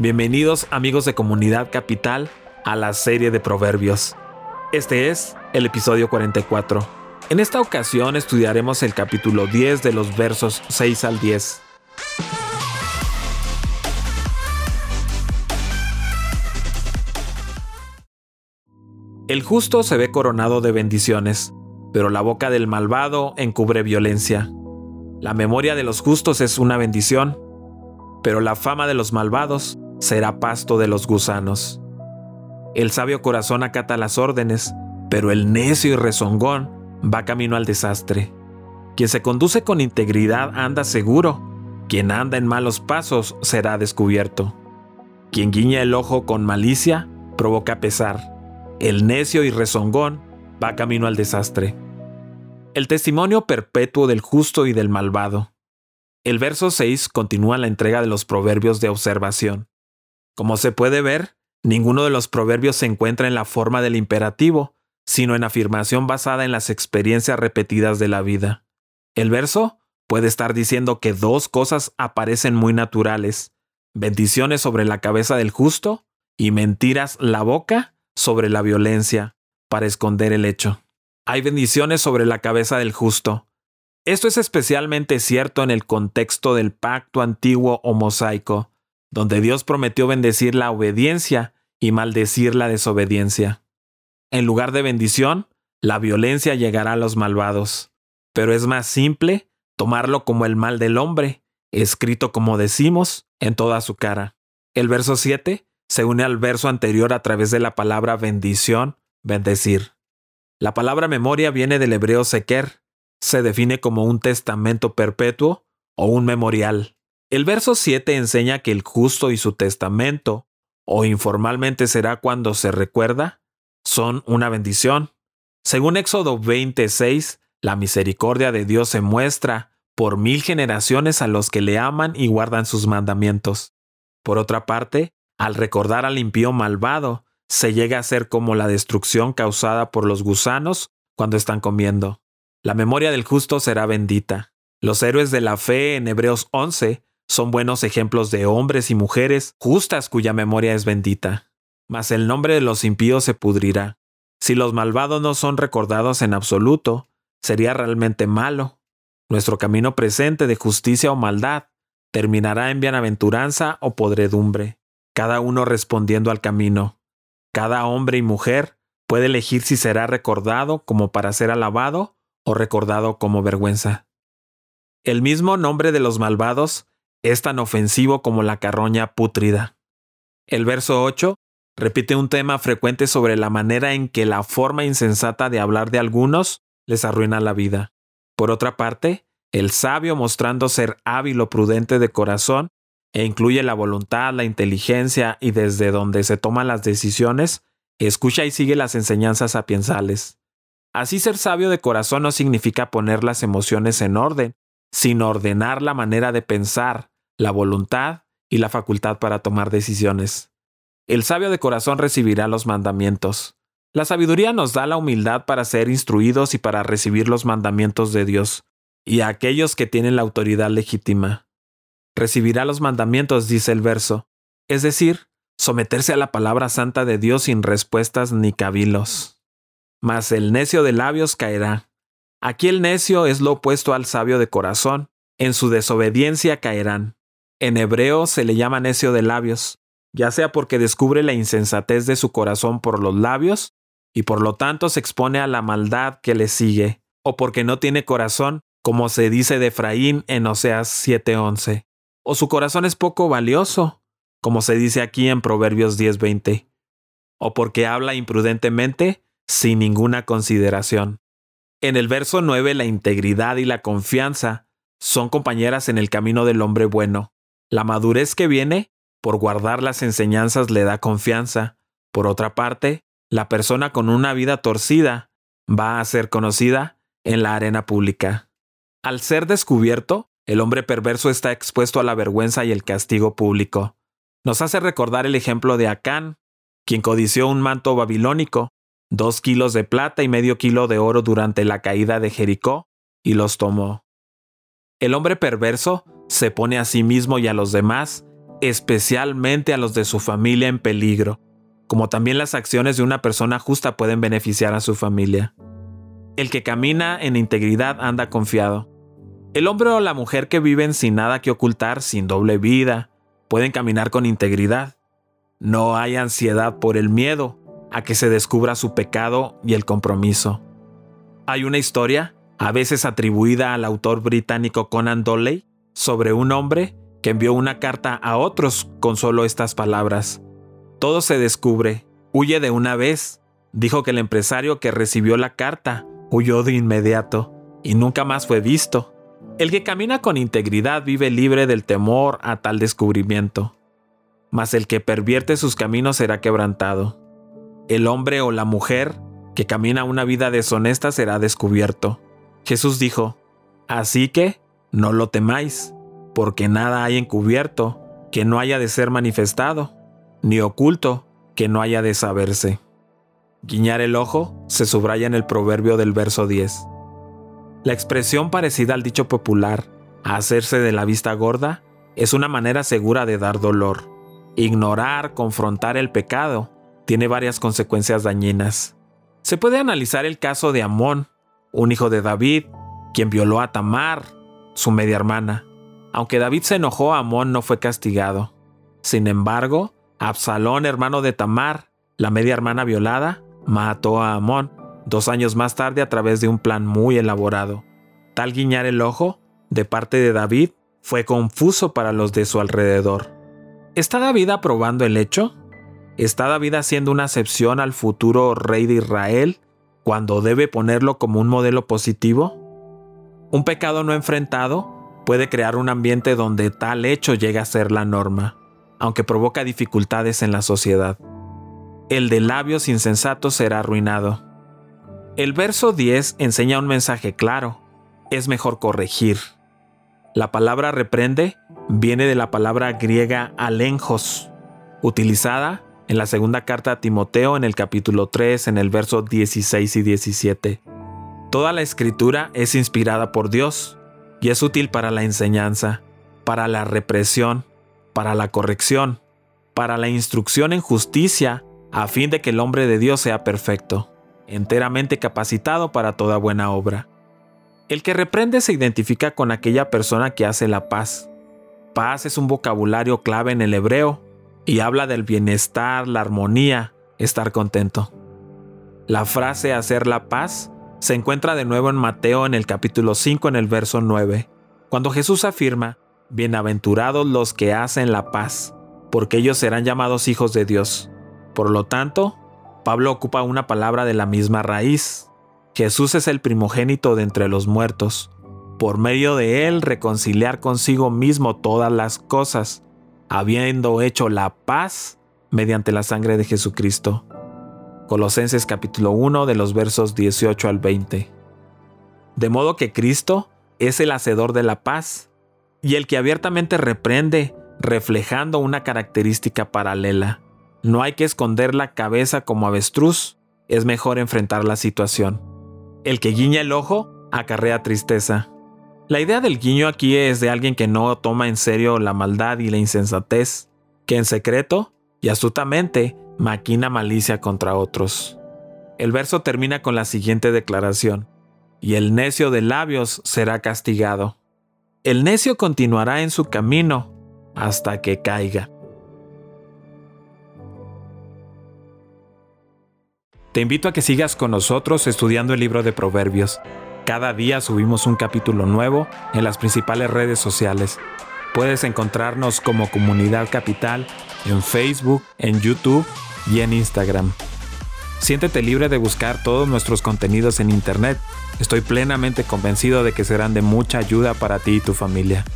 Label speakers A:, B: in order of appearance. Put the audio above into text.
A: Bienvenidos amigos de Comunidad Capital a la serie de Proverbios. Este es el episodio 44. En esta ocasión estudiaremos el capítulo 10 de los versos 6 al 10. El justo se ve coronado de bendiciones, pero la boca del malvado encubre violencia. La memoria de los justos es una bendición, pero la fama de los malvados será pasto de los gusanos. El sabio corazón acata las órdenes, pero el necio y rezongón va camino al desastre. Quien se conduce con integridad anda seguro, quien anda en malos pasos será descubierto. Quien guiña el ojo con malicia provoca pesar. El necio y rezongón va camino al desastre el testimonio perpetuo del justo y del malvado. El verso 6 continúa la entrega de los proverbios de observación. Como se puede ver, ninguno de los proverbios se encuentra en la forma del imperativo, sino en afirmación basada en las experiencias repetidas de la vida. El verso puede estar diciendo que dos cosas aparecen muy naturales, bendiciones sobre la cabeza del justo y mentiras la boca sobre la violencia, para esconder el hecho hay bendiciones sobre la cabeza del justo. Esto es especialmente cierto en el contexto del pacto antiguo o mosaico, donde Dios prometió bendecir la obediencia y maldecir la desobediencia. En lugar de bendición, la violencia llegará a los malvados. Pero es más simple tomarlo como el mal del hombre, escrito como decimos, en toda su cara. El verso 7 se une al verso anterior a través de la palabra bendición, bendecir. La palabra memoria viene del hebreo seker. Se define como un testamento perpetuo o un memorial. El verso 7 enseña que el justo y su testamento, o informalmente será cuando se recuerda, son una bendición. Según Éxodo 26, la misericordia de Dios se muestra por mil generaciones a los que le aman y guardan sus mandamientos. Por otra parte, al recordar al impío malvado, se llega a ser como la destrucción causada por los gusanos cuando están comiendo. La memoria del justo será bendita. Los héroes de la fe en Hebreos 11 son buenos ejemplos de hombres y mujeres justas cuya memoria es bendita. Mas el nombre de los impíos se pudrirá. Si los malvados no son recordados en absoluto, sería realmente malo. Nuestro camino presente de justicia o maldad terminará en bienaventuranza o podredumbre, cada uno respondiendo al camino. Cada hombre y mujer puede elegir si será recordado como para ser alabado o recordado como vergüenza. El mismo nombre de los malvados es tan ofensivo como la carroña pútrida. El verso 8 repite un tema frecuente sobre la manera en que la forma insensata de hablar de algunos les arruina la vida. Por otra parte, el sabio mostrando ser hábil o prudente de corazón e incluye la voluntad, la inteligencia y desde donde se toman las decisiones, escucha y sigue las enseñanzas sapiensales. Así ser sabio de corazón no significa poner las emociones en orden, sino ordenar la manera de pensar, la voluntad y la facultad para tomar decisiones. El sabio de corazón recibirá los mandamientos. La sabiduría nos da la humildad para ser instruidos y para recibir los mandamientos de Dios, y a aquellos que tienen la autoridad legítima recibirá los mandamientos, dice el verso, es decir, someterse a la palabra santa de Dios sin respuestas ni cavilos. Mas el necio de labios caerá. Aquí el necio es lo opuesto al sabio de corazón, en su desobediencia caerán. En hebreo se le llama necio de labios, ya sea porque descubre la insensatez de su corazón por los labios, y por lo tanto se expone a la maldad que le sigue, o porque no tiene corazón, como se dice de Efraín en Oseas 7:11 o su corazón es poco valioso, como se dice aquí en Proverbios 10:20, o porque habla imprudentemente sin ninguna consideración. En el verso 9 la integridad y la confianza son compañeras en el camino del hombre bueno. La madurez que viene por guardar las enseñanzas le da confianza. Por otra parte, la persona con una vida torcida va a ser conocida en la arena pública. Al ser descubierto, el hombre perverso está expuesto a la vergüenza y el castigo público. Nos hace recordar el ejemplo de Acán, quien codició un manto babilónico, dos kilos de plata y medio kilo de oro durante la caída de Jericó, y los tomó. El hombre perverso se pone a sí mismo y a los demás especialmente a los de su familia en peligro, como también las acciones de una persona justa pueden beneficiar a su familia. El que camina en integridad anda confiado. El hombre o la mujer que viven sin nada que ocultar, sin doble vida, pueden caminar con integridad. No hay ansiedad por el miedo a que se descubra su pecado y el compromiso. Hay una historia, a veces atribuida al autor británico Conan Doyle, sobre un hombre que envió una carta a otros con solo estas palabras. Todo se descubre, huye de una vez. Dijo que el empresario que recibió la carta huyó de inmediato y nunca más fue visto. El que camina con integridad vive libre del temor a tal descubrimiento. Mas el que pervierte sus caminos será quebrantado. El hombre o la mujer que camina una vida deshonesta será descubierto. Jesús dijo, Así que no lo temáis, porque nada hay encubierto que no haya de ser manifestado, ni oculto que no haya de saberse. Guiñar el ojo se subraya en el proverbio del verso 10. La expresión parecida al dicho popular, hacerse de la vista gorda, es una manera segura de dar dolor. Ignorar, confrontar el pecado, tiene varias consecuencias dañinas. Se puede analizar el caso de Amón, un hijo de David, quien violó a Tamar, su media hermana. Aunque David se enojó, Amón no fue castigado. Sin embargo, Absalón, hermano de Tamar, la media hermana violada, mató a Amón dos años más tarde a través de un plan muy elaborado. Tal guiñar el ojo, de parte de David, fue confuso para los de su alrededor. ¿Está David aprobando el hecho? ¿Está David haciendo una acepción al futuro rey de Israel cuando debe ponerlo como un modelo positivo? Un pecado no enfrentado puede crear un ambiente donde tal hecho llegue a ser la norma, aunque provoca dificultades en la sociedad. El de labios insensatos será arruinado. El verso 10 enseña un mensaje claro. Es mejor corregir. La palabra reprende viene de la palabra griega alenjos, utilizada en la segunda carta a Timoteo en el capítulo 3 en el verso 16 y 17. Toda la escritura es inspirada por Dios y es útil para la enseñanza, para la represión, para la corrección, para la instrucción en justicia, a fin de que el hombre de Dios sea perfecto, enteramente capacitado para toda buena obra. El que reprende se identifica con aquella persona que hace la paz. Paz es un vocabulario clave en el hebreo y habla del bienestar, la armonía, estar contento. La frase hacer la paz se encuentra de nuevo en Mateo en el capítulo 5 en el verso 9, cuando Jesús afirma, Bienaventurados los que hacen la paz, porque ellos serán llamados hijos de Dios. Por lo tanto, Pablo ocupa una palabra de la misma raíz. Jesús es el primogénito de entre los muertos. Por medio de él reconciliar consigo mismo todas las cosas, habiendo hecho la paz mediante la sangre de Jesucristo Colosenses capítulo 1 de los versos 18 al 20. De modo que Cristo es el hacedor de la paz y el que abiertamente reprende, reflejando una característica paralela. No hay que esconder la cabeza como avestruz, es mejor enfrentar la situación. El que guiña el ojo acarrea tristeza. La idea del guiño aquí es de alguien que no toma en serio la maldad y la insensatez, que en secreto y astutamente maquina malicia contra otros. El verso termina con la siguiente declaración, y el necio de labios será castigado. El necio continuará en su camino hasta que caiga. Te invito a que sigas con nosotros estudiando el libro de Proverbios. Cada día subimos un capítulo nuevo en las principales redes sociales. Puedes encontrarnos como Comunidad Capital en Facebook, en YouTube y en Instagram. Siéntete libre de buscar todos nuestros contenidos en Internet. Estoy plenamente convencido de que serán de mucha ayuda para ti y tu familia.